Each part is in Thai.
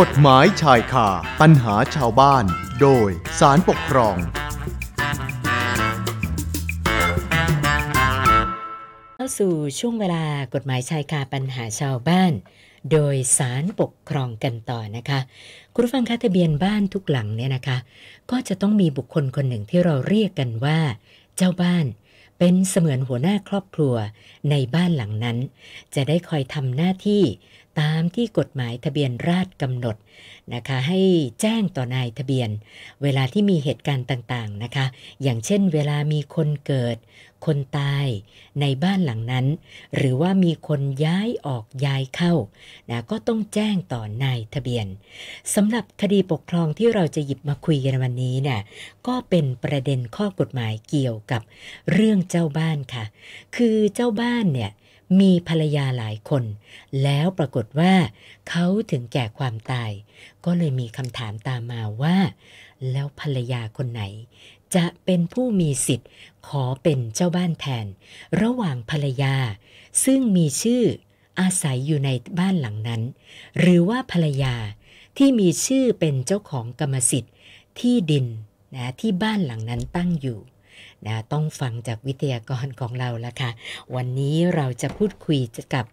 กฎหมายชายคาปัญหาชาวบ้าน โดยสารปกครอง เข้าสู่ช่วงเวลากฎหมายชายคาปัญหาชาวบ้าน โดยสารปกครองกันต่อนะคะ คุณผู้ฟังคะทะเบียนบ้านทุกหลังเนี่ยนะคะ ก็จะต้องมีบุคคลคนหนึ่งที่เราเรียกกันว่า เจ้าบ้านเป็นเสมือนหัวหน้าครอบครัวในบ้านหลังนั้น จะได้คอยทำหน้าที่ ตามที่กฎหมายทะเบียนราษฎรกำหนดนะคะให้แจ้งต่อนายทะเบียน เวลาที่มีเหตุการณ์ต่างๆนะคะ อย่างเช่นเวลามีคนเกิด คนตายในบ้านหลังนั้น หรือว่ามีคนย้ายออกย้ายเข้านะก็ต้องแจ้งต่อนายทะเบียนสำหรับคดีปกครองที่เราจะหยิบมาคุยกันวันนี้เนี่ยก็เป็นประเด็นข้อกฎหมายเกี่ยวกับเรื่องเจ้าบ้านค่ะ คือเจ้าบ้านเนี่ย มีภรรยาหลายคน แล้วปรากฏว่าเขาถึงแก่ความตาย ก็เลยมีคำถามตามมาว่า แล้วภรรยาคนไหน จะเป็นผู้มีสิทธิ์ ขอเป็นเจ้าบ้านแทน ระหว่างภรรยา ซึ่งมีชื่ออาศัยอยู่ในบ้านหลังนั้น หรือว่าภรรยาที่มีชื่อเป็นเจ้าของกรรมสิทธิ์ที่ดินนะที่บ้านหลังนั้นตั้งอยู่ นะต้องฟังจากวิทยากรของเราละค่ะ วันนี้เราจะพูดคุยกับ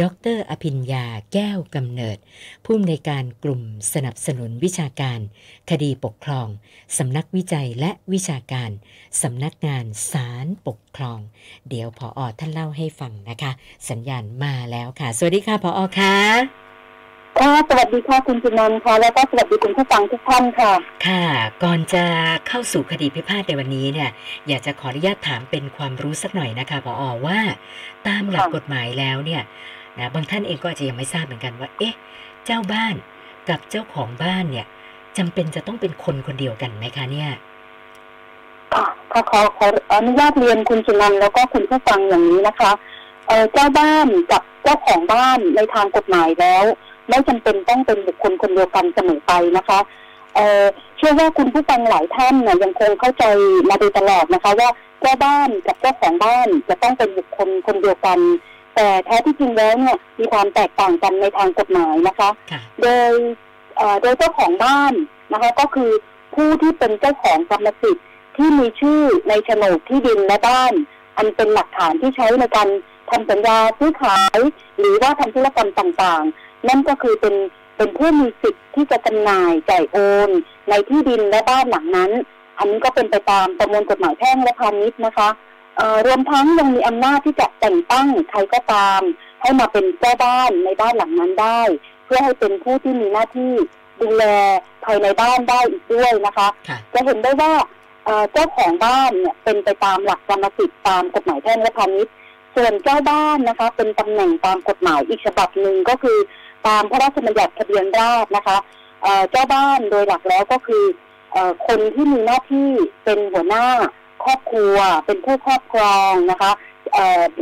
ดรอภิญญาแก้วกำเนิด ผู้อำนวยการกลุ่มสนับสนุนวิชาการ คดีปกครอง สำนักวิจัยและวิชาการ สำนักงานศาลปกครอง เดี๋ยวพออท่านเล่าให้ฟังนะคะ สัญญาณมาแล้วค่ะ สวัสดีค่ะพออค่ะ ค่ะสวัสดีค่ะคุณจุนันท์ค่ะแล้วก็สวัสดีคุณผู้ฟังทุกท่านค่ะ ค่ะ ก่อนจะเข้าสู่คดีพิพาทในวันนี้เนี่ย อยากจะขออนุญาตถามเป็นความรู้สักหน่อยนะคะพออว่าตามหลักค่ะกฎหมายแล้วเนี่ยนะบางท่านเองก็อาจจะยังไม่ทราบเหมือนกันว่า เอ๊ะ เจ้าบ้านกับเจ้าของบ้านเนี่ยจำเป็นจะต้องเป็นคนคนเดียวกันไหมคะเนี่ยค่ะค่ะขอขออนุญาตเรียนคุณจุนันท์แล้วก็คุณผู้ฟังอย่างนี้นะคะเอ่อเจ้าบ้านกับเจ้าของบ้านในทางกฎหมายแล้ว ไม่จำเป็นต้องเป็นบุคคลคนเดียวกันเสมอไปนะคะเอ่อเชื่อว่าคุณผู้ฟังหลายท่านเนี่ยยังคงเข้าใจมาโดยตลอดนะคะ ว่าเจ้าบ้านกับเจ้าของบ้านจะต้องเป็นบุคคลคนเดียวกัน แต่แท้ที่จริงแล้วเนี่ยมีความแตกต่างกันในทางกฎหมายนะคะค่ะโดยเอ่อโดยเจ้าของบ้านนะคะก็คือผู้ที่เป็นเจ้าของกรรมสิทธิ์ที่มีชื่อในโฉนดที่ดินและบ้าน อันเป็นหลักฐานที่ใช้ในการทำสัญญาซื้อขาย หรือว่าทำธุรกรรมต่างๆ นั่นก็คือเป็นเป็นผู้มีสิทธิ์ที่จะจำหน่ายจ่ายโอน ในที่ดินและบ้านหลังนั้น อันนี้ก็เป็นไปตามประมวลกฎหมายแพ่งและพาณิชย์นะคะเอ่อรวมทั้งยังมีอำนาจที่จะแต่งตั้งใครก็ตาม ให้มาเป็นเจ้าบ้านในบ้านหลังนั้นได้ เพื่อให้เป็นผู้ที่มีหน้าที่ดูแลภายในบ้านได้อีกด้วยนะคะค่ะจะเห็นได้ว่าเอ่อเจ้าของบ้านเนี่ยเป็นไปตามหลักกรรมสิทธิ์ตามกฎหมายแพ่งและพาณิชย์ ส่วนเจ้าบ้านนะคะ เป็นตำแหน่งตามกฎหมายอีกฉบับหนึ่งก็คือ ตามพระราชบัญญัติทะเบียนราษนะคะเจ้าบ้านโดยหลักแล้วก็คืออคนที่มีหน้าที่เป็นหัวหน้าครอบครัว เป็นผู้ครอบครองนะคะ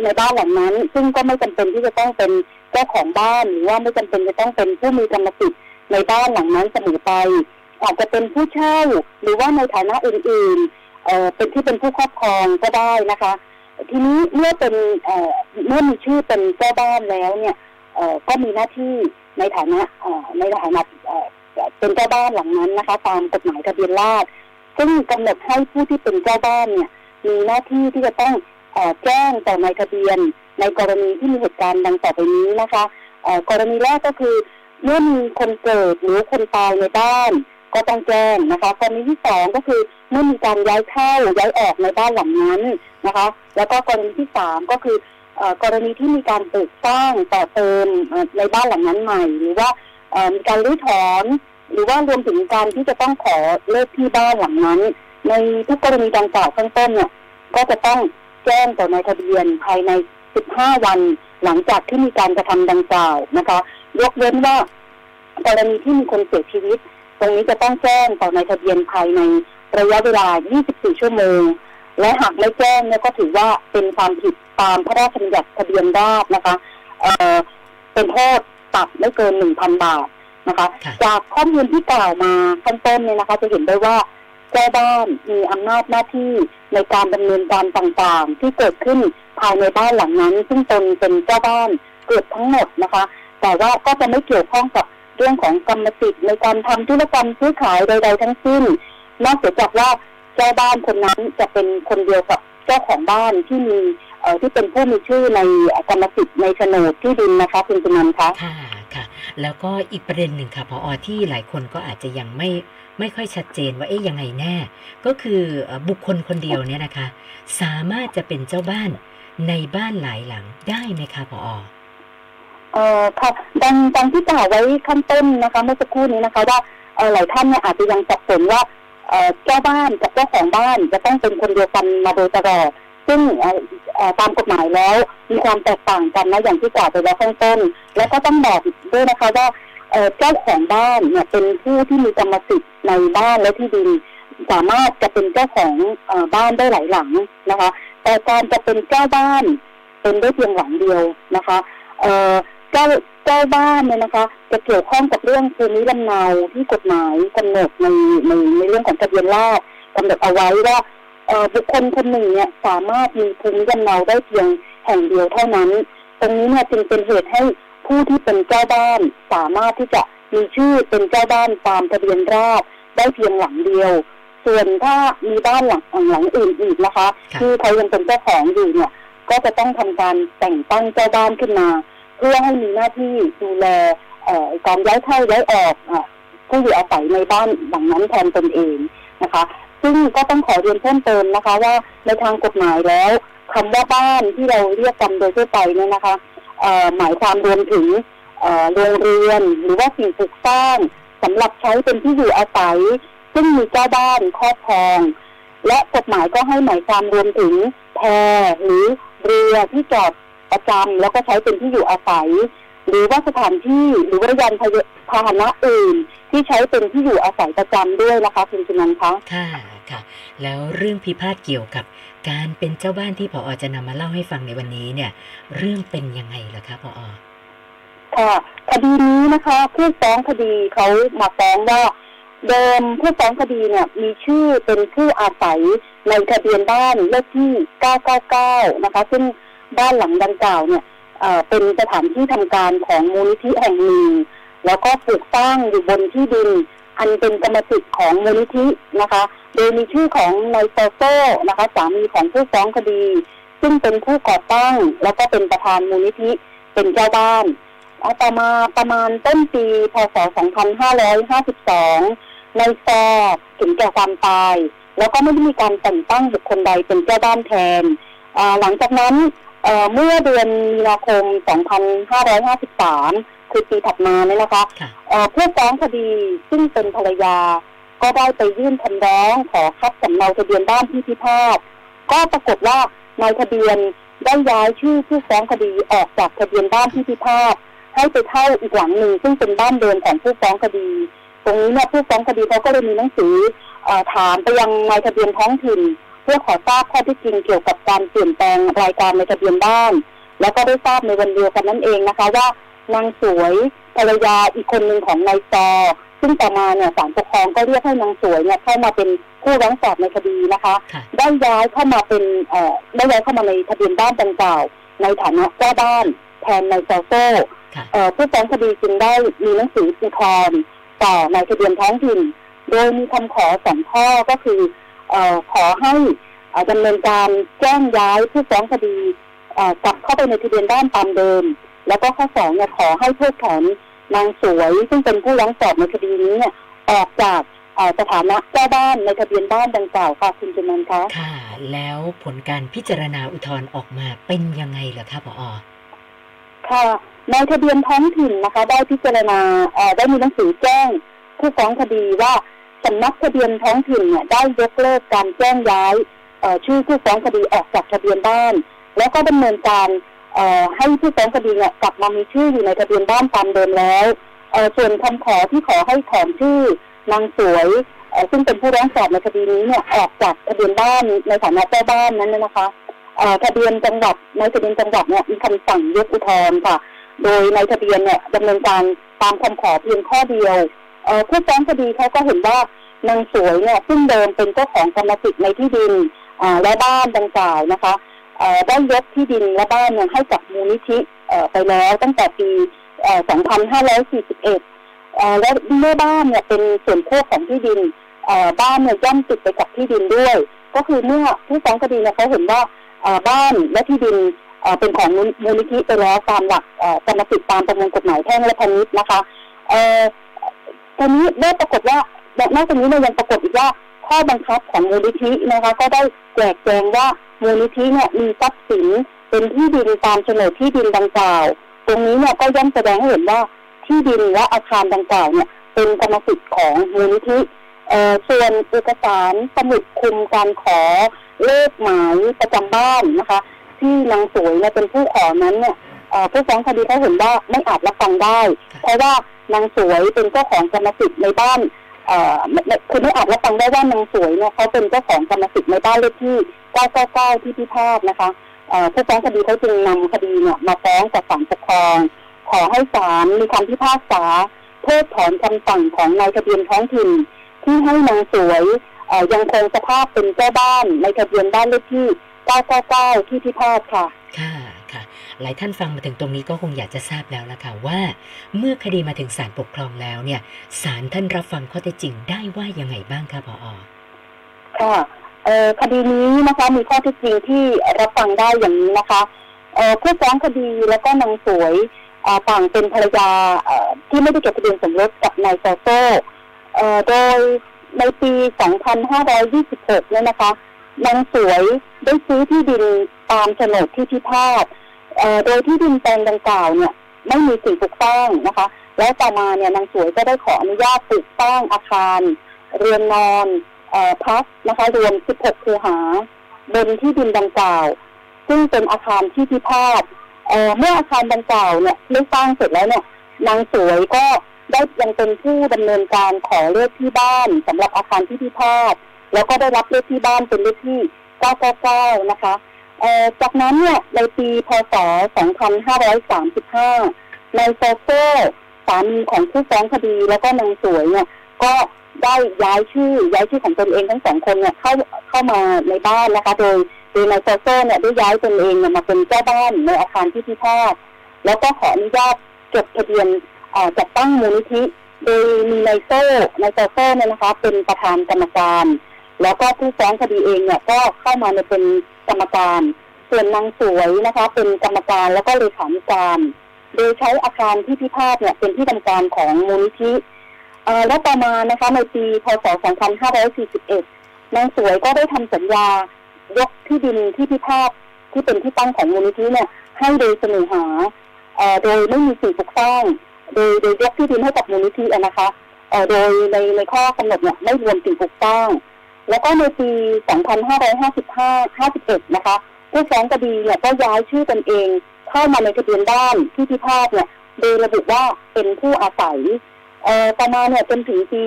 ในบ้านหลังนั้น ซึ่งก็ไม่จำเป็นที่จะต้องเป็นเจ้าของบ้านหรือว่าไม่จำเป็นจะต้องเป็นผู้มีกรรมสิทธิ์ในบ้านหลังนั้นเสมอไป อาจจะเป็นผู้เช่าหรือว่าในฐานะอื่นๆเป็นที่เป็นผู้ครอบครองก็ได้นะคะ ทีนี้เมื่อเป็นเมื่อมีชื่อเป็นเจ้าบ้านแล้วเนี่ย ก็มีหน้าที่ในฐานะในฐานะเป็นเจ้าบ้านหลังนั้นนะคะตามกฎหมายทะเบียนราษฎรซึ่งกำหนดให้ผู้ที่เป็นเจ้าบ้านเนี่ย มีหน้าที่ที่จะต้องอแจ้งต่อนายทะเบียน ในกรณีที่มีเหตุการณ์ดังต่อไปนี้นะคะกรณีแรกก็คือเมื่อมีคนเกิดหรือคนตายในบ้าน ก็ต้องแจ้งนะคะกรณีที่สองก็คือเมื่อมีการย้ายเข้าย้ายออกในบ้านหลังนั้นนะคะ แล้วก็กรณีที่สามก็คือ กรณีที่มีการปลูกสร้างต่อเติมในบ้านหลังนั้นใหม่ หรือว่ามีการรื้อถอน หรือว่ารวมถึงการที่จะต้องขอเลขที่บ้านหลังนั้น ในทุกกรณีดังกล่าวข้างต้นเนี่ยก็จะต้องแจ้งต่อนายทะเบียนภายใน 15 วันหลังจากที่มีการกระทำดังกล่าวนะคะ ยกเว้นว่ากรณีที่มีคนเสียชีวิต ตรงนี้จะต้องแจ้งต่อนายทะเบียนภายในระยะเวลา 24 ชั่วโมง และหากไม่แจ้งเนี่ยก็ถือว่าเป็นความผิดตามพระราชบัญญัติทะเบียนราษฎรนะคะเอ่อเป็นโทษปรับไม่เกิน1,000บาทนะคะค่ะจากข้อมูลที่กล่าวมาข้างต้นเนี่ยนะคะ จะเห็นได้ว่าเจ้าบ้านมีอำนาจหน้าที่ในการดำเนินการต่างๆ ที่เกิดขึ้นภายในบ้านหลังนั้น ซึ่งตนเป็นเจ้าบ้านเกือบทั้งหมดนะคะ แต่ว่าก็จะไม่เกี่ยวข้องกับเรื่องของกรรมสิทธิ์ในการทำธุรกรรมซื้อขายใด ๆ ทั้งสิ้น นอกจากว่า เจ้าบ้านคนนั้นจะเป็นคนเดียวกับเจ้าของบ้านที่มีเอ่อที่เป็นผู้มีชื่อในกรรมสิทธิ์ในโฉนดที่ดินนะคะคุณจุนันท์คะค่ะค่ะแล้วก็อีกประเด็นหนึ่งค่ะพออที่หลายคนก็อาจจะยังไม่ไม่ค่อยชัดเจนว่าเอ๊ยยังไงแน่ ก็คือเอ่อบุคคลคนเดียวเนี่ยนะคะ สามารถจะเป็นเจ้าบ้านในบ้านหลายหลังได้ไหมคะพออเอ่อค่ะดังดังที่กล่าวไว้ขั้นต้นนะคะเมื่อสักครู่นี้นะคะว่าเอ่อหลายท่านเนี่ยอาจจะยังสับสนว่า เจ้าบ้านกับเจ้าของบ้านจะต้องเป็นคนเดียวกันมาโดยตลอดซึ่งตามกฎหมายแล้วมีความแตกต่างกันนะอย่างที่กล่าวไปแล้วข้างต้น แล้วก็ต้องบอกด้วยนะคะว่าเจ้าของบ้านเนี่ยเป็นผู้ที่มีกรรมสิทธิ์ในบ้านและที่ดินสามารถจะเป็นเจ้าของอบ้านได้หลายหลังนะคะ แต่การจะเป็นเจ้าบ้านเป็นได้เพียงหลังเดียวนะคะ เอ่อเจ้าเจ้าบ้านเนี่ยนะคะ จะเกี่ยวข้องกับเรื่องภูมิลำเนาที่กฎหมายกำหนดในในในเรื่องของทะเบียนราษฎร์กำหนดเอาไว้ว่าเอ่อบุคคลคนหนึ่งเนี่ยสามารถมีภูมิลำเนาได้เพียงแห่งเดียวเท่านั้น ตรงนี้เนี่ยจึงเป็นเหตุให้ผู้ที่เป็นเจ้าบ้านสามารถที่จะมีชื่อเป็นเจ้าบ้านตามทะเบียนราษฎร์ได้เพียงหลังเดียว ส่วนถ้ามีบ้านหลังหลังอื่นอีกนะคะค่ะที่เขายังเป็นเจ้าของอยู่เนี่ย ก็จะต้องทำการแต่งตั้งเจ้าบ้านขึ้นมาเพื่อให้มีหน้าที่ดูแลเอ่อการย้ายเข้าย้ายออกอะผู้อยู่อาศัยในบ้านหลังนั้นแทนตนเองนะคะ ซึ่งก็ต้องขอเรียนเพิ่มเติมนะคะ ว่าในทางกฎหมายแล้วคำว่าบ้านที่เราเรียกกันโดยทั่วไปเนี่ยนะคะเอ่อหมายความรวมถึงเอ่อโรงเรือนหรือว่าสิ่งปลูกสร้างสำหรับใช้เป็นที่อยู่อาศัย ซึ่งมีเจ้าบ้านครอบครอง และกฎหมายก็ให้หมายความรวมถึงแพหรือเรือที่จอด ประจำแล้วก็ใช้เป็นที่อยู่อาศัย หรือว่าสถานที่หรือว่ายานพาพาหนะอื่น ที่ใช้เป็นที่อยู่อาศัยประจำด้วยนะคะคุณจุนันท์คะค่ะค่ะ แล้วเรื่องพิพาทเกี่ยวกับการเป็นเจ้าบ้านที่พออจะนำมาเล่าให้ฟังในวันนี้เนี่ย เรื่องเป็นยังไงล่ะคะพออค่ะคดีนี้นะคะผู้ฟ้องคดีเขามาฟ้องว่าเดิมผู้ฟ้องคดีเนี่ยมีชื่อเป็นผู้อาศัยในทะเบียนบ้านเลขที่ 999 นะคะ ซึ่ง บ้านหลังดังกล่าวเนี่ยเป็นสถานที่ทำการของมูลนิธิแห่งหนึ่งแล้วก็ปลูกสร้างอยู่บนที่ดิน อันเป็นกรรมสิทธิ์ของมูลนิธินะคะ โดยมีชื่อของนายโซโซนะคะสามีของผู้ฟ้องคดี ซึ่งเป็นผู้ก่อตั้ง แล้วก็เป็นประธานมูลนิธิเป็นเจ้าบ้านเอาต่อมาประมาณต้นปีพศ 2552 ในซอถึงแก่ความตาย แล้วก็ไม่ได้มีการแต่งตั้งบุคคลใดเป็นเจ้าบ้านแทน หลังจากนั้น เอ่อเมื่อเดือนมีนาคม 2553 คือปีถัดมาเนี่ยนะคะค่ะเอ่อผู้ฟ้องคดีซึ่งเป็นภรรยา ก็ได้ไปยื่นคำร้องขอคัดสำเนาทะเบียนบ้านที่พิพาทก็ปรากฏว่านายทะเบียนได้ย้ายชื่อผู้ฟ้องคดีออกจากทะเบียนบ้านที่พิพาทให้ไปเข้าอีกหลังหนึ่งซึ่งเป็นบ้านเดิมของผู้ฟ้องคดี ตรงนี้เนี่ยผู้ฟ้องคดีเขาก็เลยมีหนังสือเออถามไปยังนายทะเบียนท้องถิ่น เพื่อขอทราบข้อเที่จริงเกี่ยวกับการเปลี่ยนแปลงรายการในทะเบียนบ้าน แล้วก็ได้ทราบในวันเดียวกันนั่นเองนะคะ ว่านางสวยภรรยาอีกคนหนึ่งของนายซอซึ่งต่อมาเนี่ยศาลปกครองก็เรียกให้นางสวยเนี่ยเข้ามาเป็นผู้ร้องสอบในคดีนะคะค่ะได้ย้ายเข้ามาเป็นเอ่อได้ย้ายเข้ามาในทะเบียนบ้านดังกล่าว ในฐานะเจ้าบ้านแทนนายซอโซ่ค่ะเอ่อผู้ฟ้องคดีจึงได้มีหนังสืออุทธรณ์ต่อในทะเบียนท้องถิ่น โดยมีคำขอสองข้อก็คือเอ่อ ขอให้เอ่อดำเนินการแจ้งย้ายผู้ฟ้องคดีเอ่อกลับเข้าไปในทะเบียนบ้านตามเดิม แล้วก็ข้อสองเนี่ยขอให้เพิกถอนนางสวย ซึ่งเป็นผู้ร้องสอบในคดีนี้เนี่ยออกจากเอ่อสถานะเจ้าบ้านในทะเบียนบ้านดังกล่าวค่ะคุณจุนันท์คะค่ะ แล้วผลการพิจารณาอุทธรณ์ออกมาเป็นยังไงล่ะคะพออค่ะในทะเบียนท้องถิ่นนะคะ ได้พิจารณาเอ่อได้มีหนังสือแจ้งผู้ฟ้องคดีว่า สำนักทะเบียนท้องถิ่นเนี่ยได้ยกเลิกการแจ้งย้ายชื่อผู้ฟ้องคดีออกจากทะเบียนบ้าน แล้วก็ดำเนินการให้ผู้ฟ้องคดีเนี่ยกลับมามีชื่ออยู่ในทะเบียนบ้านตามเดิมแล้วส่วนคำขอที่ขอให้ถอนชื่อนางสวยซึ่งเป็นผู้ร้องสอบในคดีนี้เนี่ยออกจากทะเบียนบ้านในฐานะเจ้าบ้านนั้นนะคะทะเบียนจังหวัดในทะเบียนจังหวัดเนี่ยมีคำสั่งยกอุทธรณ์ค่ะ โดยในทะเบียนเนี่ยดำเนินการตามคำขอเพียงข้อเดียว ผู้ฟ้องคดีเขาก็เห็นว่านางสวยเนี่ยซึ่งเดิมเป็นเจ้าของกรรมสิทธิ์ในที่ดินอ่าและบ้านดังกล่าวนะคะอ่อได้ยกที่ดินและบ้านเนี่ยให้กับมูลนิธิอ่อไปแล้วตั้งแต่ปีอ่อ2541เอ่อและเมื่อบ้านเนี่ยเป็นส่วนควบของที่ดินอ่อบ้านเนี่ยย่อมติดไปกับที่ดินด้วย ก็คือเมื่อผู้ฟ้องคดีเนี่ยเขาเห็นว่าอ่อบ้านและที่ดินเอ่อเป็นของมูลนิธิไปแล้วตามหลักอ่อกรรมสิทธิ์ตามประมวลกฎหมายแพ่งและพาณิชย์นะคะเอ่อ ตอนนี้ได้ปรากฏว่านอกจากนี้เนี่ยยังปรากฏอีกว่าข้อบังคับของมูลนิธินะคะ ก็ได้แจกแจงว่ามูลนิธิเนี่ยมีทรัพย์สินเป็นที่ดินตามโฉนดที่ดินดังกล่าว ตรงนี้เนี่ยก็ย่อมแสดงให้เห็นว่าที่ดินและอาคารดังกล่าวเนี่ย เป็นกรรมสิทธิ์ของมูลนิธิเอ่อส่วนเอกสารสมุดคุมการขอเลขหมายประจำบ้านนะคะ ที่นางสวยเนี่ยเป็นผู้ขอนั้นเนี่ยเอ่อผู้ฟ้องคดีเขาเห็นว่าไม่อาจรับฟังได้ เพราะว่า นางสวยเป็นเจ้าของกรรมสิทธิ์ในบ้านเอ่อคือไม่อาจรับฟังได้ว่านางสวยเนี่ยเขาเป็นเจ้าของกรรมสิทธิ์ในบ้านเลขที่ 999 ที่พิพาทนะคะเอ่อผู้ฟ้องคดีเขาจึงนำคดีเนี่ยมาฟ้องกับศาลปกครอง ขอให้ศาลมีคำพิพากษาเพิกถอนคำสั่งของนายทะเบียนท้องถิ่น ที่ให้นางสวยเอ่อยังคงสภาพเป็นเจ้าบ้านในทะเบียนบ้านเลขที่ 999 ที่พิพาทค่ะค่ะค่ะ หลายท่านฟังมาถึงตรงนี้ก็คงอยากจะทราบแล้วล่ะค่ะว่า เมื่อคดีมาถึงศาลปกครองแล้วเนี่ยศาลท่านรับฟังข้อเท็จจริงได้ว่ายังไงบ้างคะพออค่ะคดีนี้นะคะมีข้อเท็จจริงที่รับฟังได้อย่างนี้นะคะผู้ฟ้องคดีแล้วก็นางสวยต่างเป็นภรรยาที่ไม่ได้จดทะเบียนสมรสกับนายโซโซโดยในปี 2526เนี่ยนะคะนางสวยได้ซื้อที่ดินตามโฉนดที่พิพาท โดยที่ดินแปลงดังกล่าวเนี่ยไม่มีสิ่งปลูกสร้างนะคะ แล้วต่อมาเนี่ยนางสวยก็ได้ขออนุญาตปลูกสร้างอาคาร เรือนนอนเอ่อพักนะคะรวม 16 คูหาบนที่ดินดังกล่าว ซึ่งเป็นอาคารที่พิพาทเอ่อเมื่ออาคารดังกล่าวเนี่ยได้สร้างเสร็จแล้วเนี่ยนางสวยก็ได้ยังเป็นผู้ดำเนินการขอเลขที่บ้านสำหรับอาคารที่พิพาทแล้วก็ได้รับเลขที่บ้านเป็นเลขที่ 999 นะคะ จากนั้นเนี่ยในปีพศ 2535ในโซโซสามีของผู้ฟ้องคดีแล้วก็นางสวยเนี่ย ก็ได้ย้ายชื่อย้ายชื่อของตนเองทั้งสองคนเนี่ยเข้าเข้ามาในบ้านนะคะ โดยโดยนายโซโซเนี่ยได้ย้ายตนเองเนี่ยมาเป็นเจ้าบ้านในอาคารที่พิพาทแล้วก็ขออนุญาตจดทะเบียนอ่อจัดตั้งมูลนิธิ โดยมีนายโซนายโซโซเนี่ยนะคะ เป็นประธานกรรมการ แล้วก็ผู้ฟ้องคดีเองเนี่ยก็เข้ามาในเป็นกรรมการส่วนนางสวยนะคะ เป็นกรรมการแล้วก็เลขาธิการ โดยใช้อาคารที่พิพาทเนี่ยเป็นที่ทำการของมูลนิธิเอ่อและต่อมานะคะในปีพศ 2541 นางสวยก็ได้ทำสัญญายกที่ดินที่พิพาทที่เป็นที่ตั้งของมูลนิธิเนี่ยให้โดยเสนอหาเอ่อโดยไม่มีสิ่งปลูกสร้าง โดยโดยยกที่ดินให้กับมูลนิธินะคะเอ่อโดยในในข้อกำหนดเนี่ยไม่รวมสิ่งปลูกสร้าง แล้วก็ในปี 2555 51 นะคะผู้ฟ้องคดีเนี่ยก็ย้ายชื่อตนเอง เข้ามาในทะเบียนบ้านที่พิพาทเนี่ยโดยระบุว่าเป็นผู้อาศัยเอ่อต่อมาเนี่ยจนถึงปี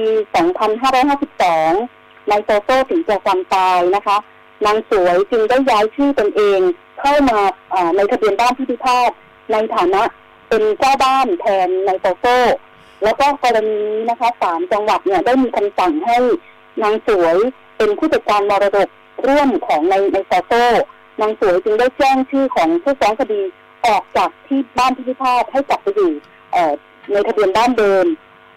2552นายโซโซถึงแก่ความตายนะคะนางสวยจึงได้ย้ายชื่อตนเอง เข้ามาเอ่อในทะเบียนบ้านที่พิพาทในฐานะเป็นเจ้าบ้านแทนนายโซโซแล้วก็กรณีนี้นะคะศาลจังหวัดเนี่ยได้มีคำสั่งให้นางสวย เป็นผู้จัดการมรดกร่วมของในในโซโซนางสวยจึงได้แจ้งชื่อของผู้ฟ้องคดีออกจากที่บ้านที่พิพาทให้กลับไปอยู่ในทะเบียนบ้านเดิม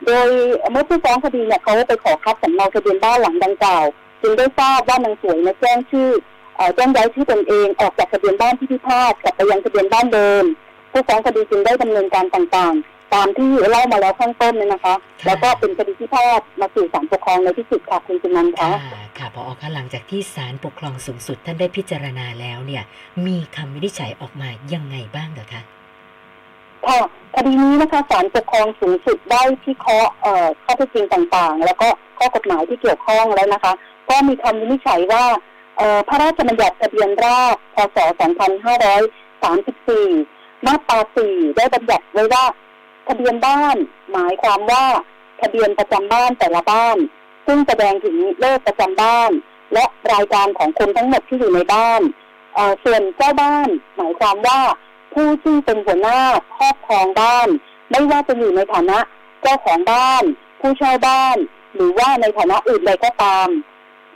โดยเมื่อผู้ฟ้องคดีเนี่ยเขาไปขอคัดสำเนาทะเบียนบ้านหลังดังกล่าวจึงได้ทราบว่านางสวยเนี่ยแจ้งชื่ออแจ้งย้ายชื่อตนเองออกจากทะเบียนบ้านที่พิพาทกลับไปยังทะเบียนบ้านเดิม ผู้ฟ้องคดีจึงได้ดำเนินการต่างๆ ตามที่เล่ามาแล้วข้างต้นเนี่ยนะคะ แล้วก็เป็นคดีพิพาทมาสู่ศาลปกครองในที่สุดค่ะคุณจุนันท์ค่ะคะค่ะพออคะหลังจากที่ศาลปกครองสูงสุดท่านได้พิจารณาแล้วเนี่ย มีคำวินิจฉัยออกมายังไงบ้างเหรอคะค่ะคดีนี้นะคะศาลปกครองสูงสุดได้พิเคราะห์เอ่อข้อเท็จจริงต่างๆ แล้วก็ข้อกฎหมายที่เกี่ยวข้องแล้วนะคะ ก็มีคำวินิจฉัยว่าเอ่อพระราชบัญญัติทะเบียนราษฎร์พศ 2534 มาตรา 4 ได้บัญญัติไว้ว่า ทะเบียนบ้าน หมายความว่า ทะเบียนประจำบ้านแต่ละบ้าน ซึ่งแสดงถึงเลขประจำบ้าน และรายการของคนทั้งหมดที่อยู่ในบ้านเอ่อส่วนเจ้าบ้าน หมายความว่า ผู้ซึ่งเป็นหัวหน้าครอบครองบ้าน ไม่ว่าจะอยู่ในฐานะเจ้าของบ้าน ผู้เช่าบ้าน หรือว่าในฐานะอื่นใดก็ตาม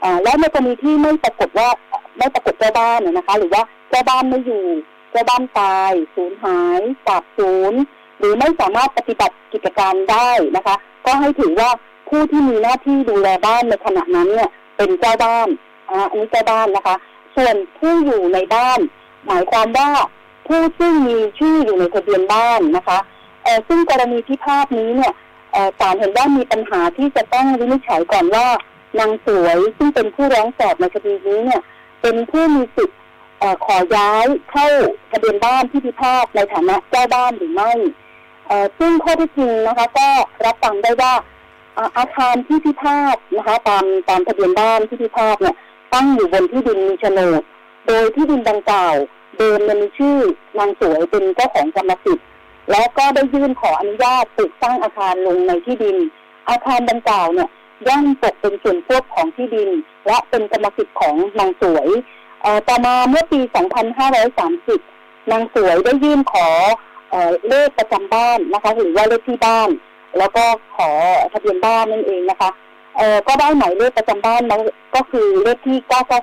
อ่าและในกรณีที่ไม่ปรากฏว่าไม่ปรากฏเจ้าบ้านนะนะคะ หรือว่าเจ้าบ้านไม่อยู่เจ้าบ้านตาย สูญหายสาบสูญ หรือไม่สามารถปฏิบัติกิจการได้นะคะ ก็ให้ถือว่าผู้ที่มีหน้าที่ดูแลบ้านในขณะนั้นเนี่ยเป็นเจ้าบ้านอันนี้เจ้าบ้านนะคะ ส่วนผู้อยู่ในบ้าน หมายความว่าผู้ซึ่งมีชื่ออยู่ในทะเบียนบ้านนะคะเออซึ่งกรณีที่ภาพนี้เนี่ยศาลเห็นว่ามีปัญหาที่จะต้องวินิจฉัยก่อนว่านางสวยซึ่งเป็นผู้ร้องสอบในคดีนี้เนี่ย เป็นผู้มีสิทธิ์ขอย้ายเข้าทะเบียนบ้านที่พิพาทในฐานะเจ้าบ้านหรือไม่ ซึ่งข้อที่จริงนะคะก็รับฟังได้ว่าอาคารที่พิพาทนะคะ ตามตามทะเบียนบ้านที่พิพาทเนี่ยตั้งอยู่บนที่ดินมีโฉนด โดยที่ดินดังกล่าวเดิมมันมีชื่อนางสวยเป็นเจ้าของกรรมสิทธิ์และก็ได้ยื่นขออนุญาตปลูกสร้างอาคารลงในที่ดิน อาคารดังกล่าวเนี่ยย่อมตกเป็นส่วนควบของที่ดิน และเป็นกรรมสิทธิ์ของนางสวยต่อมาเมื่อปี 2530 นางสวยได้ยื่นขอ เอ่อเลขประจำบ้านนะคะ หรือว่าเลขที่บ้าน แล้วก็ขอทะเบียนบ้านนั่นเองนะคะเอ่อก็ได้หมายเลขประจำบ้านมาก็คือเลขที่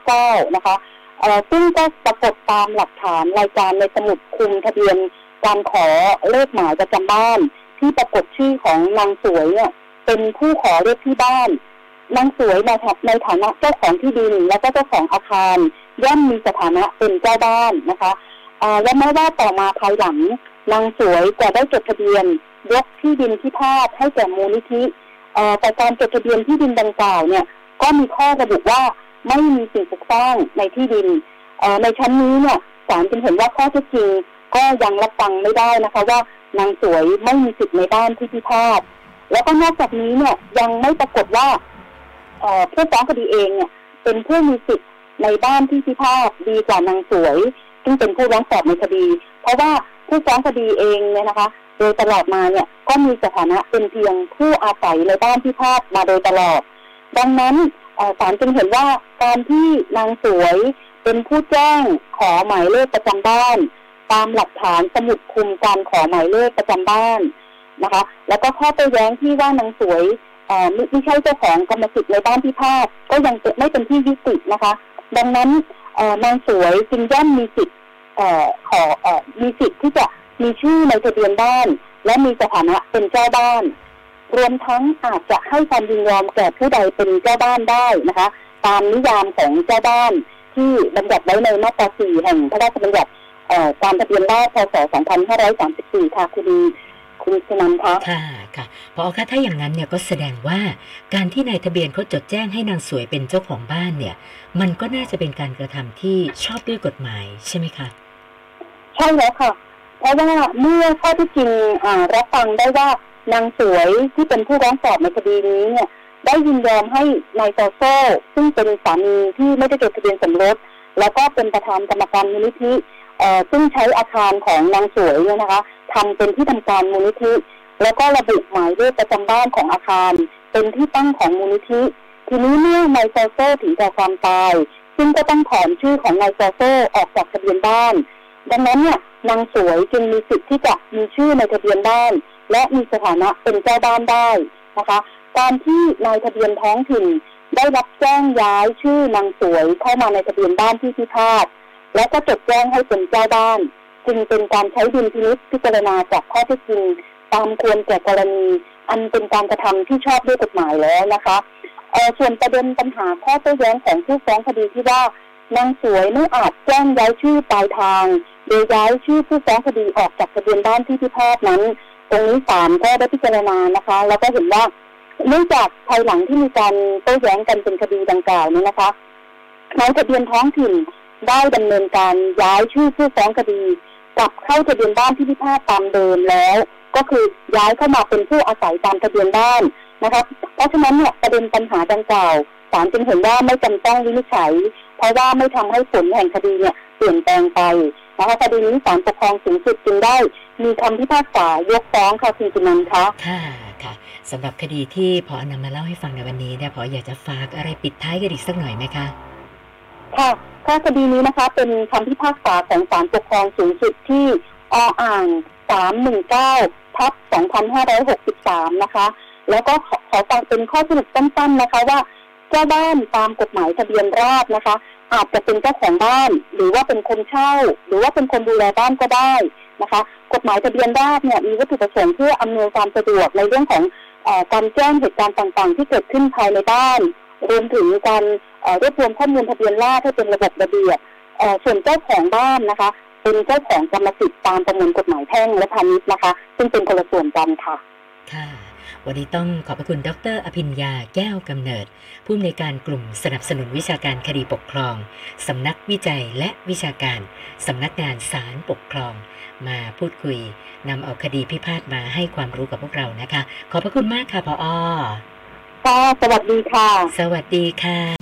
999 นะคะเอ่อซึ่งก็ปรากฏตามหลักฐานรายการในสมุดคุมทะเบียนการขอเลขหมายประจำบ้าน ที่ปรากฏชื่อของนางสวยเนี่ยเป็นผู้ขอเลขที่บ้านนางสวยในฐาในฐานะเจ้าของที่ดิน และก็เจ้าของอาคารย่อมมีสถานะเป็นเจ้าบ้านนะคะอ่าและแม้ว่าต่อมาภายหลัง นางสวยจะได้จดทะเบียน ยกที่ดินที่พาดให้แก่มูลนิธิเอ่อแต่การจดทะเบียนที่ดินดังกล่าวเนี่ยก็มีข้อระบุว่าไม่มีสิ่งปลูกสร้างในที่ดินเอ่อในชั้นนี้เนี่ยศาลจึงเห็นว่าข้อเท็จจริงก็ยังรับฟังไม่ได้นะคะว่านางสวยไม่มีสิทธิ์ในบ้านที่พิพาทแล้วก็นอกจากนี้เนี่ยยังไม่ปรากฏว่าเอ่อผู้ฟ้องคดีเองเนี่ยเป็นผู้มีสิทธิ์ในบ้านที่พิพาทดีกว่านางสวย ซึ่งเป็นผู้ร้องสอบในคดี เพราะว่า ผู้ฟ้องคดีเองเนี่ยนะคะ โดยตลอดมาเนี่ยก็มีสถานะเป็นเพียงผู้อาศัยในบ้านพิพาทมาโดยตลอด ดังนั้นศาลจึงเห็นว่าการที่นางสวยเป็นผู้แจ้งขอหมายเลขประจำบ้าน ตามหลักฐานสมุดคุมการขอหมายเลขประจำบ้านนะคะ แล้วก็ข้อโต้แย้งที่ว่านางสวยไม่ใช่เจ้าของกรรมสิทธิ์ในบ้านพิพาทก็ยังไม่เป็นที่ยุตินะคะ ดังนั้นนางสวยจึงย่อมมีสิทธิ์ ขอเอ่อมีสิทธิ์ที่จะมีชื่อในทะเบียนบ้าน และมีสถานะเป็นเจ้าบ้าน รวมทั้งอาจจะให้ความยินยอมแก่ผู้ใดเป็นเจ้าบ้านได้นะคะ ตามนิยามของเจ้าบ้าน ที่บัญญัติไว้ในมาตรา 4 แห่งพระราชบัญญัติเอ่อการทะเบียนบ้านพศ 2534 ค่ะคุณ คุณสนันคะค่ะค่ะพอคะถ้าอย่างนั้นเนี่ยก็แสดงว่าการที่นายทะเบียนเขาจดแจ้งให้นางสวยเป็นเจ้าของบ้านเนี่ย มันก็น่าจะเป็นการกระทำที่ชอบด้วยกฎหมายใช่ไหมคะใช่แล้วค่ะ เพราะว่าเมื่อข้อที่จริงอ่ารับฟังได้ว่านางสวยที่เป็นผู้ร้องสอบในคดีนี้เนี่ย ได้ยินยอมให้นายโซโซซึ่งเป็นสามีที่ไม่ได้จดทะเบียนสมรสแล้วก็เป็นประธานกรรมการมูลนิธิเอ่อ ซึ่งใช้อาคารของนางสวยเนี่ยนะคะทำเป็นที่ทำการมูลนิธิ แล้วก็ระบุหมายเลขประจำบ้านของอาคาร เป็นที่ตั้งของมูลนิธิ ทีนี้เมื่อนายโซโซถึงแก่ความตาย ซึ่งก็ต้องถอนชื่อของนายโซโซออกจากทะเบียนบ้าน ดังนั้นเนี่ยนางสวยจึงมีสิทธิ์ที่จะมีชื่อในทะเบียนบ้าน และมีสถานะเป็นเจ้าบ้านได้นะคะการที่นายทะเบียนท้องถิ่นได้รับแจ้งย้ายชื่อนางสวยเข้ามาในทะเบียนบ้านที่พิพาท และก็จดแจ้งให้เป็นเจ้าบ้าน จึงเป็นการใช้ดุลพินิจพิจารณาจากข้อเท็จจริง ตามควรแก่กรณี อันเป็นการกระทำที่ชอบด้วยกฎหมายแล้วนะคะเออส่วนประเด็นปัญหาข้อโต้แย้งของผู้ฟ้องคดีที่ว่านางสวยไม่อาจแจ้งย้ายชื่อปลายทาง โดยย้ายชื่อผู้ฟ้องคดีออกจากทะเบียนบ้านที่พิพาทนั้น ตรงนี้ศาลก็ได้พิจารณานะคะ แล้วก็เห็นว่าเนื่องจากภายหลังที่มีการโต้แย้งกันเป็นคดีดังกล่าวนี้นะคะนายทะเบียนท้องถิ่น ได้ดำเนินการย้ายชื่อผู้ฟ้องคดีกลับเข้าทะเบียนบ้านที่พิพาทตามเดิมแล้ว ก็คือย้ายเข้ามาเป็นผู้อาศัยตามทะเบียนบ้านนะคะเพราะฉะนั้นเนี่ยประเด็นปัญหาดังกล่าวศาลจึงเห็นว่าไม่จำต้องวินิจฉัย เพราะว่าไม่ทำให้ผลแห่งคดีเนี่ยเปลี่ยนแปลงไปนะคะคดีนี้ศาลปกครองสูงสุดจึงได้ มีคำพิพากษายกฟ้องค่ะคุณจุนันท์คะค่ะค่ะสำหรับคดีที่พอนำมาเล่าให้ฟังในวันนี้เนี่ยพออยากจะฝากอะไรปิดท้ายกันอีกสักหน่อยไหมคะค่ะ ถ้าคดีนี้นะคะ เป็นคำพิพากษาของศาลปกครองสูงสุดที่ออ่าง 319ทับ2563 นะคะ แล้วก็ขอฝากเป็นข้อสรุปสั้นๆนะคะว่าเจ้าบ้านตามกฎหมายทะเบียนราษนะคะ อาจจะเป็นเจ้าของบ้าน หรือว่าเป็นคนเช่า หรือว่าเป็นคนดูแลบ้านก็ได้นะคะ กฎหมายทะเบียนราษเนี่ยมีวัตถุประสงค์เพื่ออำนวยความสะดวกในเรื่องของอการแจ้งเหตุการณ์ต่างๆ ที่เกิดขึ้นภายในบ้านรวมถึงการ รวบรวมข้อมูลทะเบียนราษฎร์ให้เป็นระบบระเบียบเอ่อส่วนเจ้าของบ้านนะคะ เป็นเจ้าของกรรมสิทธิ์ตามประมวลกฎหมายแพ่งและพาณิชย์นะคะ ซึ่งเป็นคนละส่วนกันค่ะค่ะ วันนี้ต้องขอบพระคุณดร อภิญญาแก้วกำเนิด ผู้อำนวยการกลุ่มสนับสนุนวิชาการคดีปกครองสำนักวิจัยและวิชาการสำนักงานศาลปกครอง มาพูดคุยนำเอาคดีพิพาทมาให้ความรู้กับพวกเรานะคะ ขอบพระคุณมากค่ะพออค่ะสวัสดีค่ะ สวัสดีค่ะ